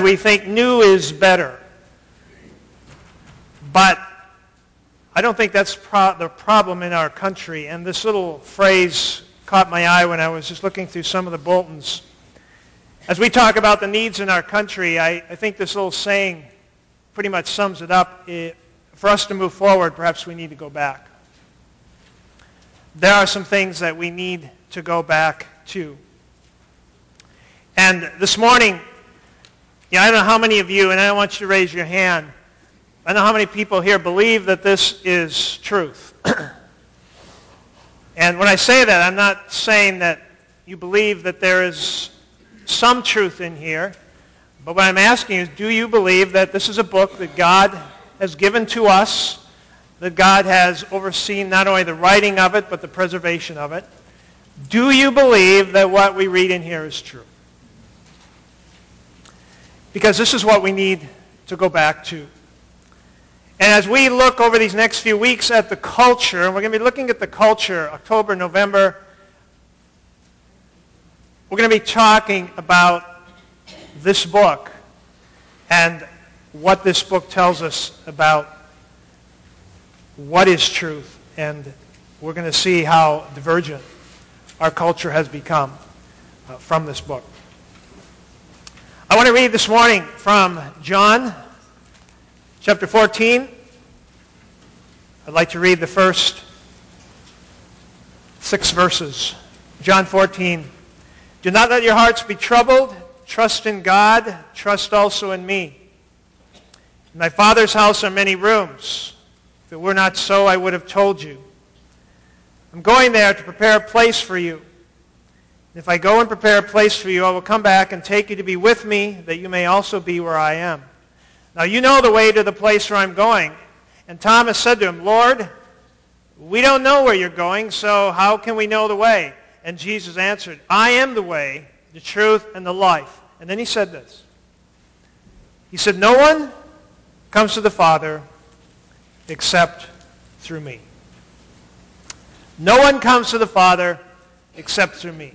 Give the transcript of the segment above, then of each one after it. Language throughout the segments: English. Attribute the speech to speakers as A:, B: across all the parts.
A: we think new is better. But I don't think that's pro- the problem in our country. And this little phrase caught my eye when I was just looking through some of the bulletins. As we talk about the needs in our country, I, I think this little saying pretty much sums it up. It, for us to move forward, perhaps we need to go back. There are some things that we need to go back to. And this morning, yeah, I don't know how many of you, and I don't want you to raise your hand, I don't know how many people here believe that this is truth. and when I say that, I'm not saying that you believe that there is some truth in here. But what I'm asking is, do you believe that this is a book that God has given to us, that God has overseen not only the writing of it, but the preservation of it? Do you believe that what we read in here is true? Because this is what we need to go back to. And as we look over these next few weeks at the culture, and we're going to be looking at the culture October, November, we're going to be talking about this book and what this book tells us about what is truth. And we're going to see how divergent our culture has become uh, from this book. I want to read this morning from John chapter 14. I'd like to read the first six verses. John 14. Do not let your hearts be troubled. Trust in God. Trust also in me. In my Father's house are many rooms. If it were not so, I would have told you. I'm going there to prepare a place for you. If I go and prepare a place for you, I will come back and take you to be with me, that you may also be where I am. Now you know the way to the place where I'm going. And Thomas said to him, Lord, we don't know where you're going, so how can we know the way? And Jesus answered, I am the way, the truth, and the life. And then he said this. He said, no one comes to the Father except through me. No one comes to the Father except through me.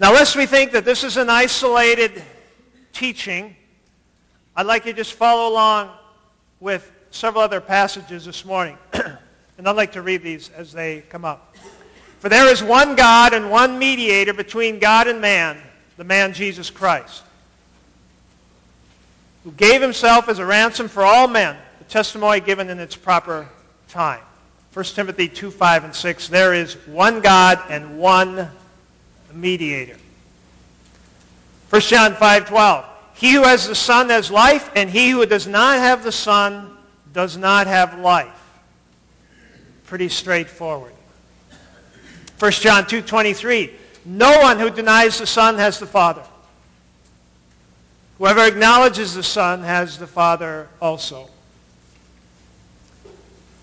A: Now, lest we think that this is an isolated teaching, I'd like you to just follow along with several other passages this morning. and I'd like to read these as they come up. For there is one God and one mediator between God and man, the man Jesus Christ, who gave himself as a ransom for all men, the testimony given in its proper time. 1 Timothy 2, 5, and 6, there is one God and one mediator. 1 John 5, 12, he who has the Son has life, and he who does not have the Son does not have life. Pretty straightforward. 1 John 2.23, no one who denies the Son has the Father. Whoever acknowledges the Son has the Father also.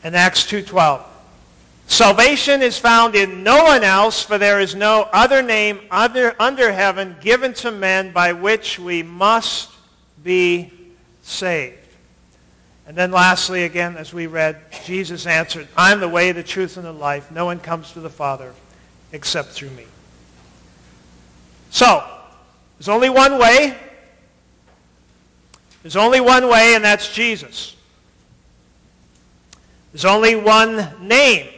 A: And Acts 2.12, Salvation is found in no one else, for there is no other name under, under heaven given to men by which we must be saved. And then lastly, again, as we read, Jesus answered, I am the way, the truth, and the life. No one comes to the Father except through me. So, there's only one way. There's only one way, and that's Jesus. There's only one name,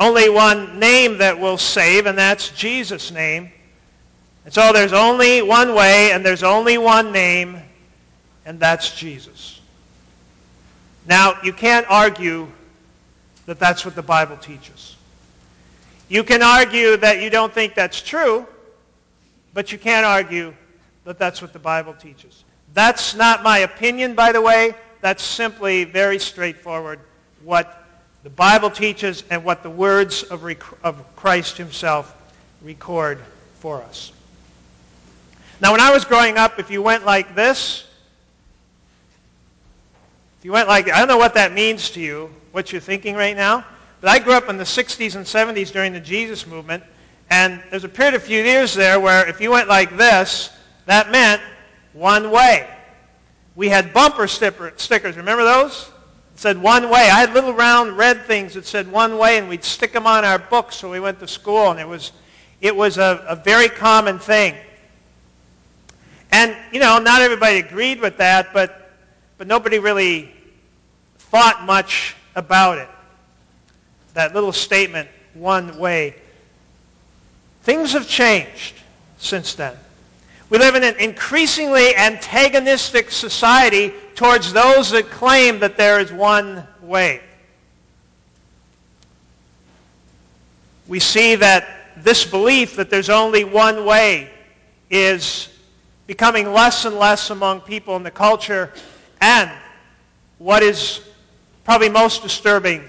A: only one name that will save, and that's Jesus' name. And so there's only one way, and there's only one name, and that's Jesus. Now, you can't argue that that's what the Bible teaches. You can argue that you don't think that's true, but you can't argue that that's what the Bible teaches. That's not my opinion, by the way. That's simply very straightforward what the Bible teaches and what the words of, of Christ himself record for us. Now, when I was growing up, if you went like this, if you went like, I don't know what that means to you, what you're thinking right now, but I grew up in the 60s and 70s during the Jesus movement, and there's a period of few years there where if you went like this, that meant one way. We had bumper stickers. Remember those? Said one way. I had little round red things that said one way, and we'd stick them on our books when we went to school. And it was, It was a, a very common thing. And, you know, not everybody agreed with that, but, but nobody really thought much about it. That little statement, one way. Things have changed since then. We live in an increasingly antagonistic society towards those that claim that there is one way. We see that this belief that there's only one way is becoming less and less among people in the culture. And what is probably most disturbing,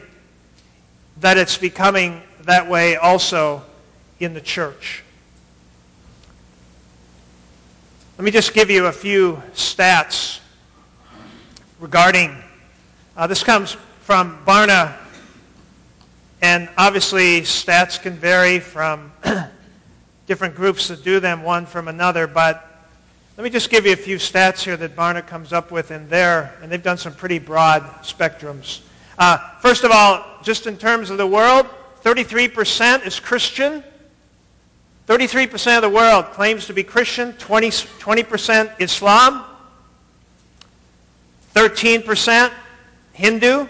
A: that it's becoming that way also in the church. Let me just give you a few stats regarding, uh, this comes from Barna, and obviously stats can vary from different groups that do them, one from another, but let me just give you a few stats here that Barna comes up with in there, and they've done some pretty broad spectrums. Uh, first of all, just in terms of the world, 33% is Christian. 33% of the world claims to be Christian, 20, 20% Islam, 13% Hindu,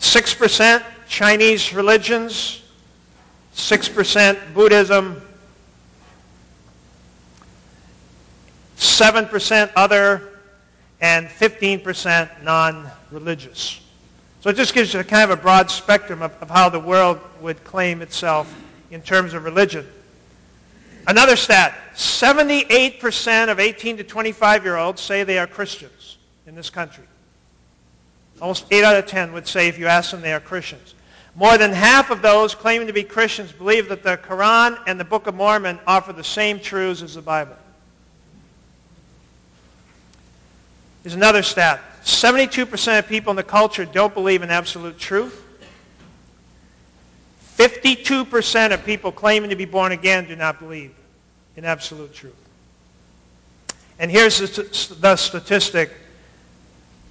A: 6% Chinese religions, 6% Buddhism, 7% other, and 15% non-religious. So it just gives you kind of a broad spectrum of, of how the world would claim itself in terms of religion. Another stat, 78% of 18 to 25-year-olds say they are Christians in this country. Almost 8 out of 10 would say if you ask them they are Christians. More than half of those claiming to be Christians believe that the Quran and the Book of Mormon offer the same truths as the Bible. Here's another stat. 72% of people in the culture don't believe in absolute truth. 52% of people claiming to be born again do not believe in absolute truth. And here's the, the statistic.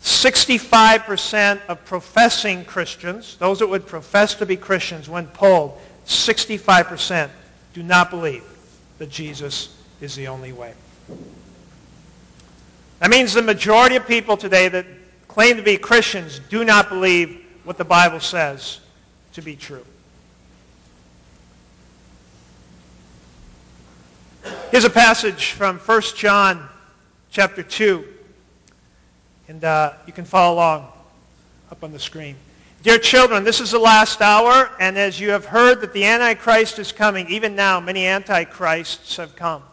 A: 65% of professing Christians, those that would profess to be Christians when polled, 65% do not believe that Jesus is the only way. That means the majority of people today that claim to be Christians do not believe what the Bible says to be true. Here's a passage from 1 John chapter 2. And uh, you can follow along up on the screen. Dear children, this is the last hour, and as you have heard that the Antichrist is coming, even now many Antichrists have come.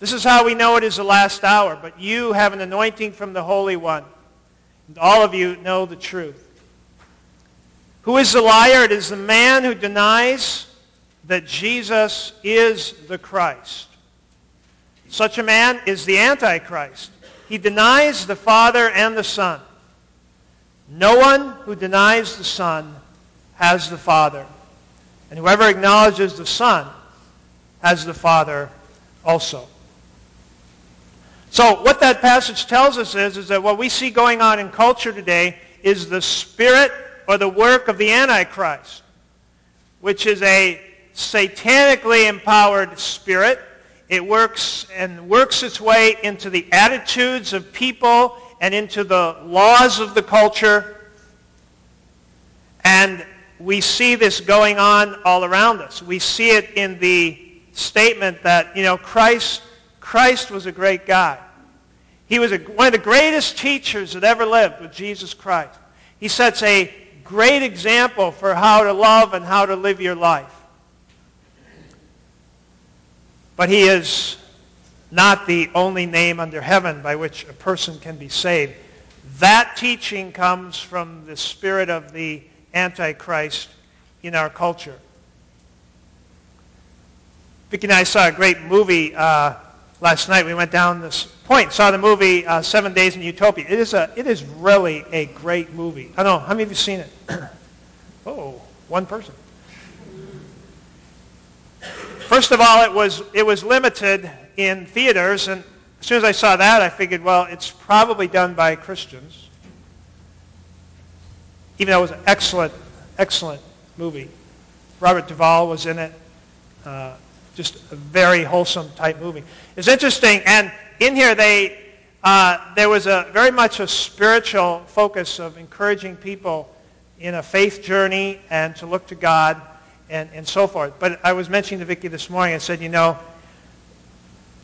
A: This is how we know it is the last hour. But you have an anointing from the Holy One. And all of you know the truth. Who is the liar? It is the man who denies that Jesus is the Christ. Such a man is the Antichrist. He denies the Father and the Son. No one who denies the Son has the Father. And whoever acknowledges the Son has the Father also. So what that passage tells us is, is that what we see going on in culture today is the spirit or the work of the Antichrist, which is a satanically empowered spirit. It works and works its way into the attitudes of people and into the laws of the culture. And we see this going on all around us. We see it in the statement that, you know, Christ Christ was a great guy. He was a, one of the greatest teachers that ever lived with Jesus Christ. He sets a great example for how to love and how to live your life. But he is not the only name under heaven by which a person can be saved. That teaching comes from the spirit of the Antichrist in our culture. Vicki and I saw a great movie uh, last night. We went down this point, saw the movie uh, Seven Days in Utopia. It is, a, it is really a great movie. I don't know, how many of you seen it? oh, one person. First of all, it was, it was limited in theaters, and as soon as I saw that, I figured, well, it's probably done by Christians. Even though it was an excellent, excellent movie. Robert Duvall was in it. Uh, just a very wholesome type movie. It's interesting, and in here they uh, there was a very much a spiritual focus of encouraging people in a faith journey and to look to God and, and so forth. But I was mentioning to Vicki this morning, I said, you know,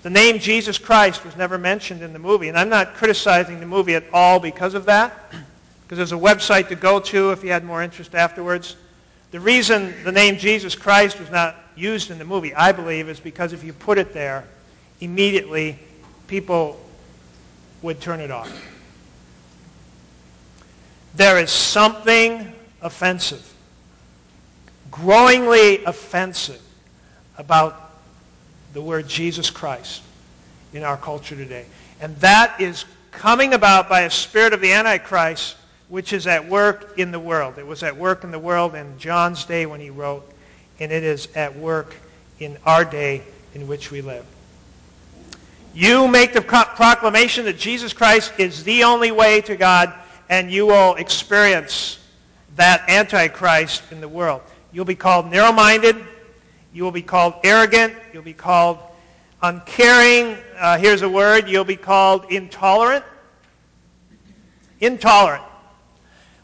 A: the name Jesus Christ was never mentioned in the movie, and I'm not criticizing the movie at all because of that, because there's a website to go to if you had more interest afterwards. The reason the name Jesus Christ was not used in the movie, I believe, is because if you put it there, immediately people would turn it off. There is something offensive, growingly offensive about the word Jesus Christ in our culture today. And that is coming about by a spirit of the Antichrist, which is at work in the world. It was at work in the world in John's day when he wrote, and it is at work in our day in which we live. You make the proclamation that Jesus Christ is the only way to God, and you will experience that Antichrist in the world. You'll be called narrow-minded. You will be called arrogant. You'll be called uncaring. Uh, here's a word. You'll be called intolerant. Intolerant.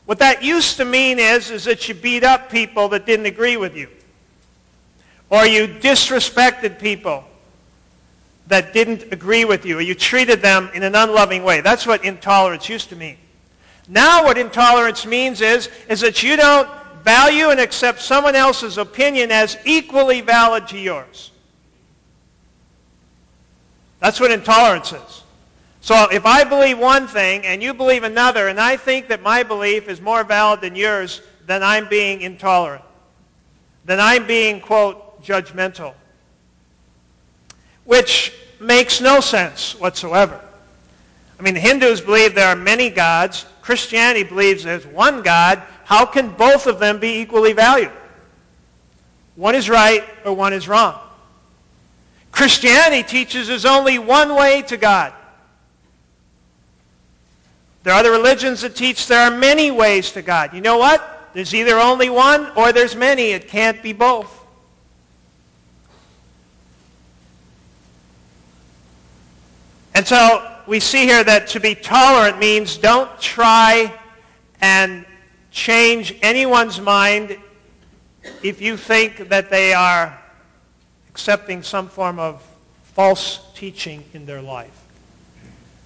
A: What that used to mean is, is that you beat up people that didn't agree with you. Or you disrespected people that didn't agree with you, or you treated them in an unloving way. That's what intolerance used to mean. Now what intolerance means is, is that you don't value and accept someone else's opinion as equally valid to yours. That's what intolerance is. So if I believe one thing and you believe another, and I think that my belief is more valid than yours, then I'm being intolerant. Then I'm being, quote, judgmental which makes no sense whatsoever. I mean, Hindus believe there are many gods. Christianity believes there's one God. How can both of them be equally valued? One is right or one is wrong. Christianity teaches there's only one way to God. There are other religions that teach there are many ways to God. You know what? There's either only one or there's many. It can't be both. And so we see here that to be tolerant means don't try and change anyone's mind if you think that they are accepting some form of false teaching in their life.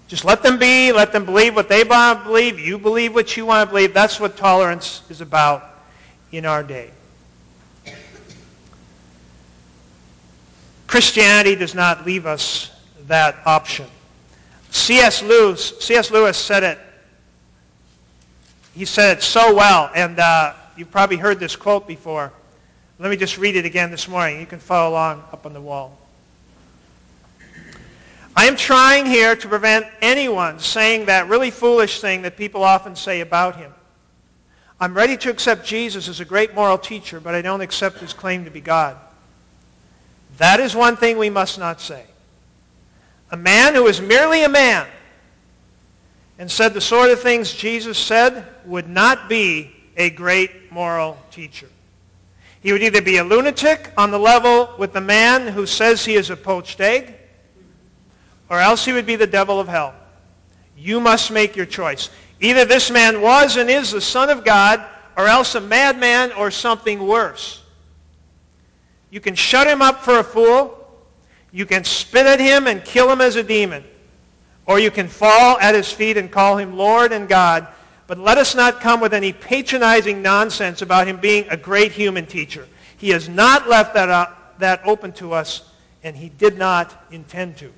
A: Just let them be. Let them believe what they want to believe. You believe what you want to believe. That's what tolerance is about in our day. Christianity does not leave us that option. C.S. Lewis, C.S. Lewis said it. He said it so well, and uh, you've probably heard this quote before. Let me just read it again this morning. You can follow along up on the wall. I am trying here to prevent anyone saying that really foolish thing that people often say about him. I'm ready to accept Jesus as a great moral teacher, but I don't accept his claim to be God. That is one thing we must not say. A man who is merely a man and said the sort of things Jesus said would not be a great moral teacher. He would either be a lunatic on the level with the man who says he is a poached egg, or else he would be the devil of hell. You must make your choice. Either this man was and is the Son of God, or else a madman or something worse. You can shut him up for a fool, you can spit at him and kill him as a demon, or you can fall at his feet and call him Lord and God. But let us not come with any patronizing nonsense about him being a great human teacher. He has not left that, uh, that open to us, and he did not intend to.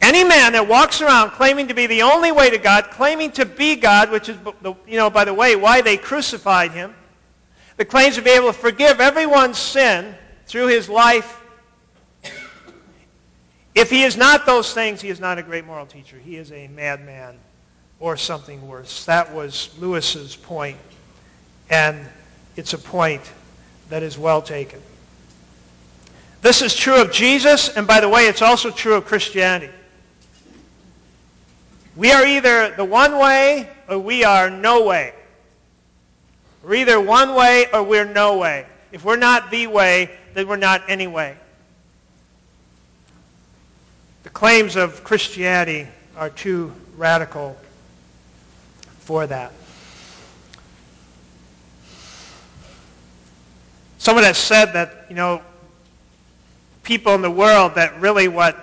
A: Any man that walks around claiming to be the only way to God, claiming to be God, which is, you know, by the way, why they crucified him, that claims to be able to forgive everyone's sin, through his life. If he is not those things, he is not a great moral teacher. He is a madman or something worse. That was Lewis's point, and it's a point that is well taken. This is true of Jesus, and by the way, it's also true of Christianity. We are either the one way or we are no way. We're either one way or we're no way. If we're not the way, then we're not anyway. The claims of Christianity are too radical for that. Someone has said that, you know, people in the world that really what,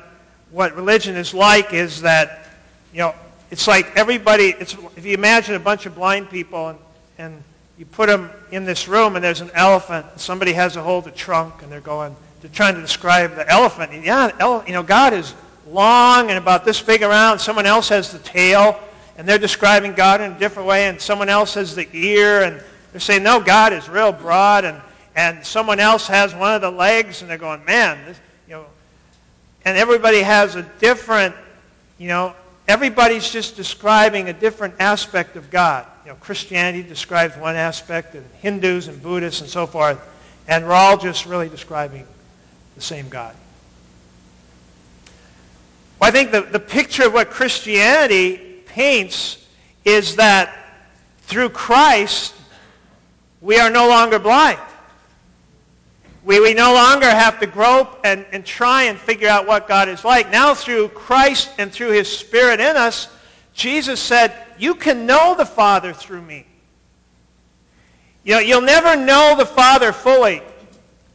A: what religion is like is that, you know, it's like everybody, it's, if you imagine a bunch of blind people and, and you put them in this room and there's an elephant, and somebody has a hold of the trunk and they're going, they're trying to describe the elephant. yeah, ele- you know, God is long and about this big around. Someone else has the tail and they're describing God in a different way and someone else has the ear and they're saying, no, God is real broad and, and someone else has one of the legs and they're going, man, this, you know, and everybody has a different, you know, everybody's just describing a different aspect of God. You know, Christianity describes one aspect, and Hindus and Buddhists and so forth, and we're all just really describing the same God. Well, I think the, the picture of what Christianity paints is that through Christ, we are no longer blind. We, we no longer have to grope and, and try and figure out what God is like. Now through Christ and through his Spirit in us, Jesus said, you can know the Father through me. You know, you'll never know the Father fully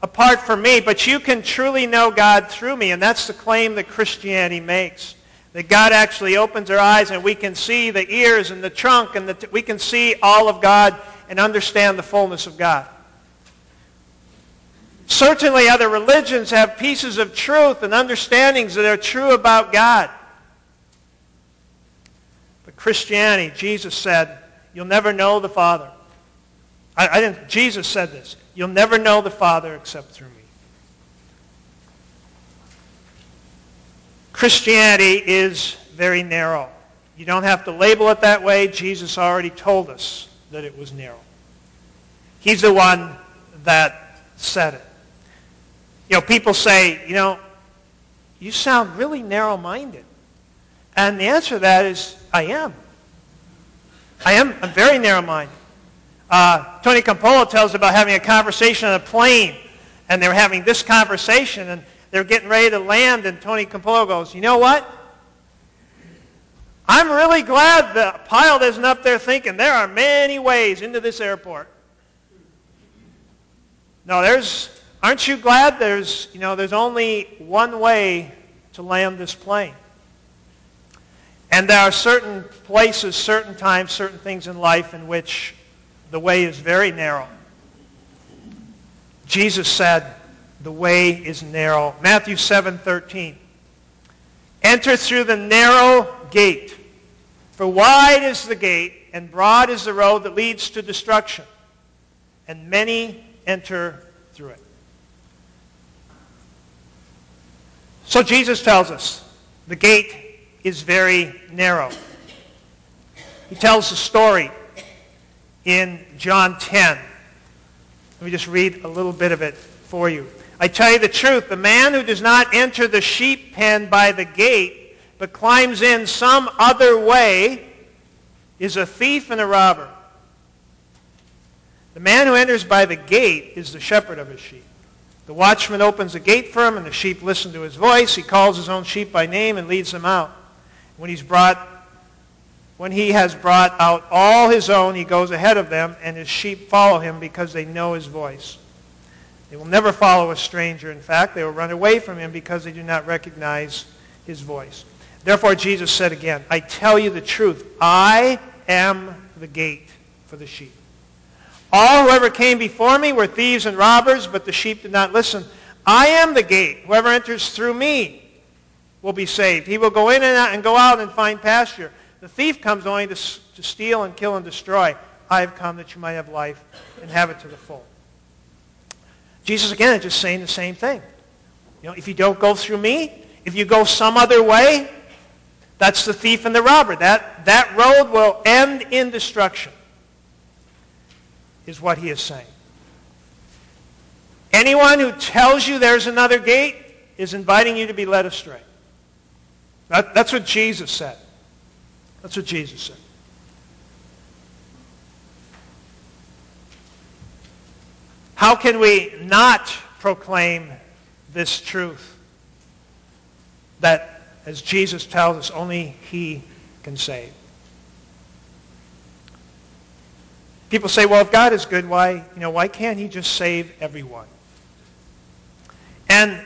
A: apart from me, but you can truly know God through me. And that's the claim that Christianity makes. That God actually opens our eyes and we can see the ears and the trunk and the we can see all of God and understand the fullness of God. Certainly other religions have pieces of truth and understandings that are true about God. But Christianity, Jesus said, you'll never know the Father. I, I didn't, Jesus said this. You'll never know the Father except through me. Christianity is very narrow. You don't have to label it that way. Jesus already told us that it was narrow. He's the one that said it. You know, people say, you know, you sound really narrow-minded. And the answer to that is, I am. I am I'm very narrow-minded. Uh, Tony Campolo tells about having a conversation on a plane, and they're having this conversation, and they're getting ready to land, and Tony Campolo goes, you know what? I'm really glad the pilot isn't up there thinking there are many ways into this airport. No, there's Aren't you glad there's, you know, there's only one way to land this plane? And there are certain places, certain times, certain things in life in which the way is very narrow. Jesus said, the way is narrow. Matthew 7:13. Enter through the narrow gate. For wide is the gate and broad is the road that leads to destruction, and many enter through it. So Jesus tells us the gate is very narrow. He tells the story in John 10. Let me just read a little bit of it for you. I tell you the truth, the man who does not enter the sheep pen by the gate, but climbs in some other way, is a thief and a robber. The man who enters by the gate is the shepherd of his sheep. The watchman opens the gate for him, and the sheep listen to his voice. He calls his own sheep by name and leads them out. When he's brought, when he has brought out all his own, he goes ahead of them, and his sheep follow him because they know his voice. They will never follow a stranger. In fact, they will run away from him because they do not recognize his voice. Therefore, Jesus said again, I tell you the truth. I am the gate for the sheep. All whoever came before me were thieves and robbers, but the sheep did not listen. I am the gate. Whoever enters through me will be saved. He will go in and, out and go out and find pasture. The thief comes only to, to steal and kill and destroy. I have come that you might have life and have it to the full. Jesus, again, is just saying the same thing. You know, if you don't go through me, if you go some other way, that's the thief and the robber. That, that road will end in destruction is what he is saying. Anyone who tells you there's another gate is inviting you to be led astray. That, that's what Jesus said. That's what Jesus said. How can we not proclaim this truth that, as Jesus tells us, only he can save? People say, well, if God is good, why, you know, why can't he just save everyone? And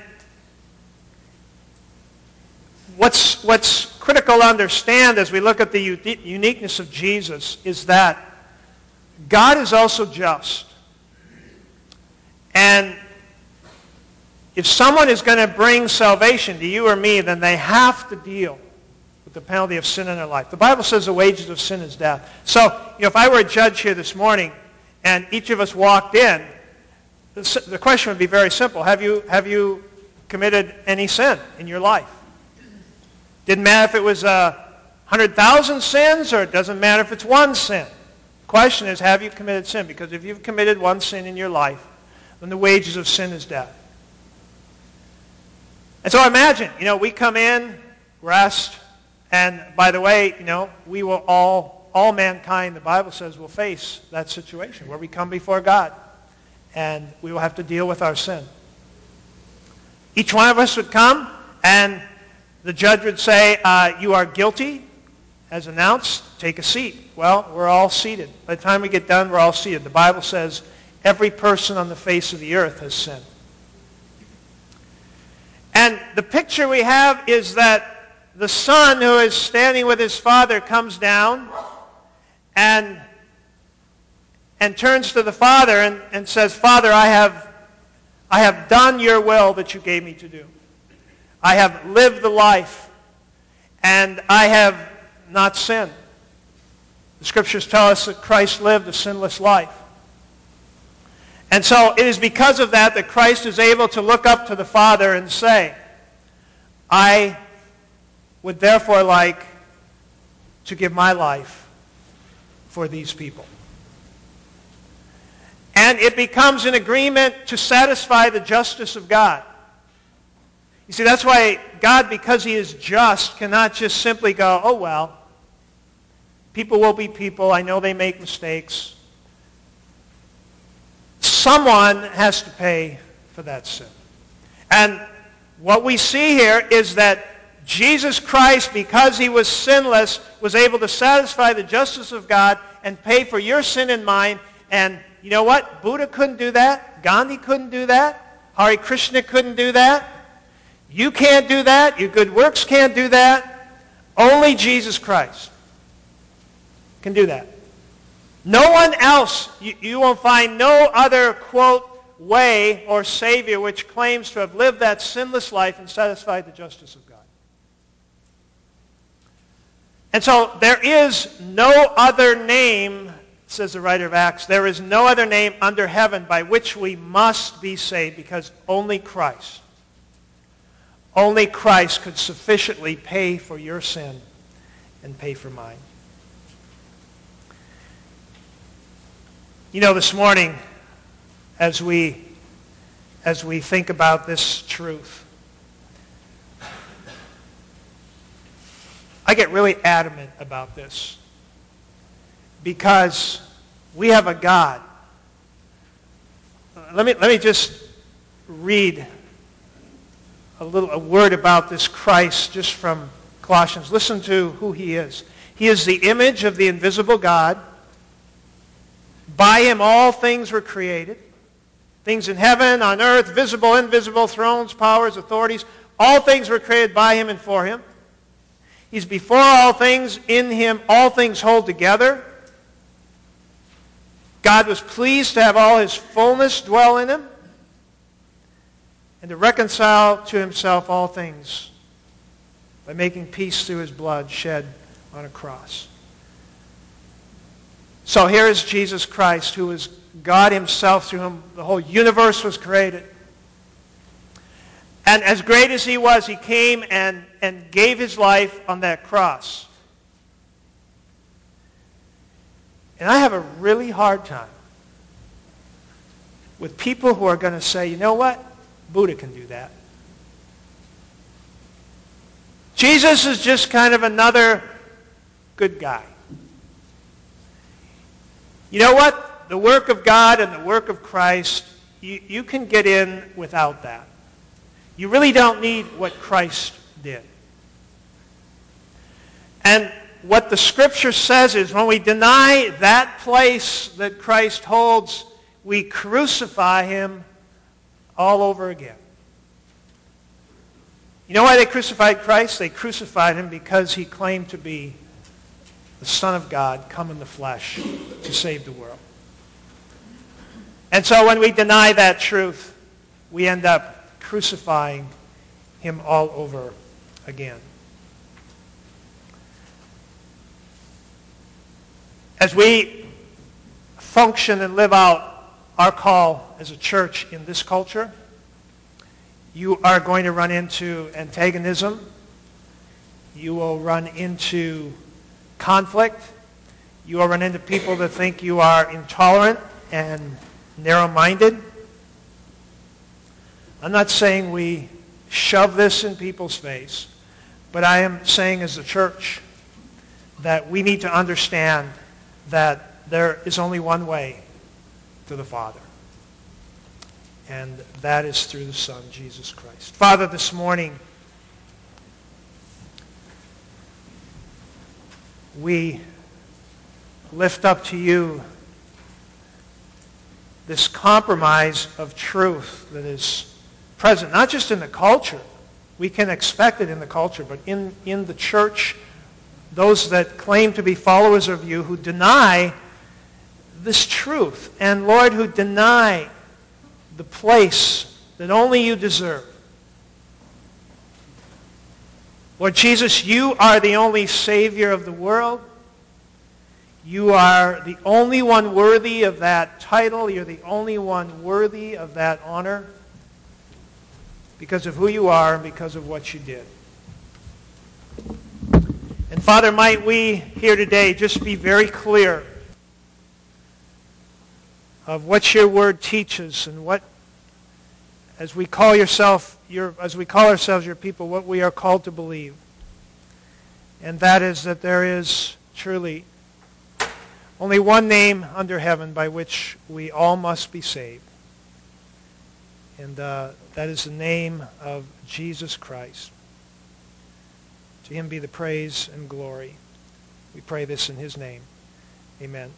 A: what's, what's critical to understand as we look at the uniqueness of Jesus is that God is also just. And if someone is going to bring salvation to you or me, then they have to deal with the penalty of sin in their life. The Bible says the wages of sin is death. So, you know, if I were a judge here this morning and each of us walked in, the, question would be very simple. Have you, have you committed any sin in your life? Didn't matter if it was uh, a 100,000 sins or it doesn't matter if it's one sin. The question is, have you committed sin? Because if you've committed one sin in your life, then the wages of sin is death. And so imagine, you know, we come in, rest, and by the way, you know, we will all, all mankind, the Bible says, will face that situation where we come before God and we will have to deal with our sin. Each one of us would come and the judge would say, uh, you are guilty, as announced, take a seat. Well, we're all seated. By the time we get done, we're all seated. The Bible says every person on the face of the earth has sinned. And the picture we have is that the son who is standing with his father comes down and, and turns to the father and, and says, Father, I have, I have done your will that you gave me to do. I have lived the life, and I have not sinned. The scriptures tell us that Christ lived a sinless life. And so it is because of that that Christ is able to look up to the Father and say, I would therefore like to give my life for these people. And it becomes an agreement to satisfy the justice of God. You see, that's why God, because he is just, cannot just simply go, oh, well, people will be people. I know they make mistakes. Someone has to pay for that sin. And what we see here is that Jesus Christ, because he was sinless, was able to satisfy the justice of God and pay for your sin and mine. And you know what? Buddha couldn't do that. Gandhi couldn't do that. Hare Krishna couldn't do that. You can't do that. Your good works can't do that. Only Jesus Christ can do that. No one else, you, you won't find no other, quote, way or Savior which claims to have lived that sinless life and satisfied the justice of God. And so there is no other name, says the writer of Acts, there is no other name under heaven by which we must be saved because only Christ only Christ could sufficiently pay for your sin and pay for mine. You know, this morning, as we, as we think about this truth, I get really adamant about this because we have a God. Let me, let me just read a little a word about this Christ just from Colossians. Listen to who he is. He is the image of the invisible God. By him all things were created. Things in heaven, on earth, visible, invisible, thrones, powers, authorities. All things were created by him and for him. He's before all things. In him all things hold together. God was pleased to have all his fullness dwell in him and to reconcile to himself all things by making peace through his blood shed on a cross. So here is Jesus Christ, who is God himself, through whom the whole universe was created. And as great as he was, he came and, and gave his life on that cross. And I have a really hard time with people who are going to say, you know what? Buddha can do that. Jesus is just kind of another good guy. You know what? The work of God and the work of Christ you, you can get in without that. You really don't need what Christ did. And what the scripture says is when we deny that place that Christ holds, we crucify him all over again. You know why they crucified Christ? They crucified him because he claimed to be the Son of God come in the flesh to save the world. And so when we deny that truth, we end up crucifying him all over again. As we function and live out our call as a church in this culture, you are going to run into antagonism. You will run into conflict. You will run into people that think you are intolerant and narrow-minded. I'm not saying we shove this in people's face, but I am saying as a church that we need to understand that there is only one way to the Father and that is through the Son, Jesus Christ. Father, this morning, we lift up to you this compromise of truth that is present, not just in the culture. We can expect it in the culture, but in, in the church, those that claim to be followers of you who deny this truth, and Lord, who deny the place that only you deserve. Lord Jesus, you are the only Savior of the world. You are the only one worthy of that title. You're the only one worthy of that honor because of who you are and because of what you did. And Father, might we here today just be very clear of what your word teaches and what, as we call yourself, your, as we call ourselves your people, what we are called to believe. And that is that there is truly only one name under heaven by which we all must be saved. And uh, that is the name of Jesus Christ. To him be the praise and glory. We pray this in his name. Amen.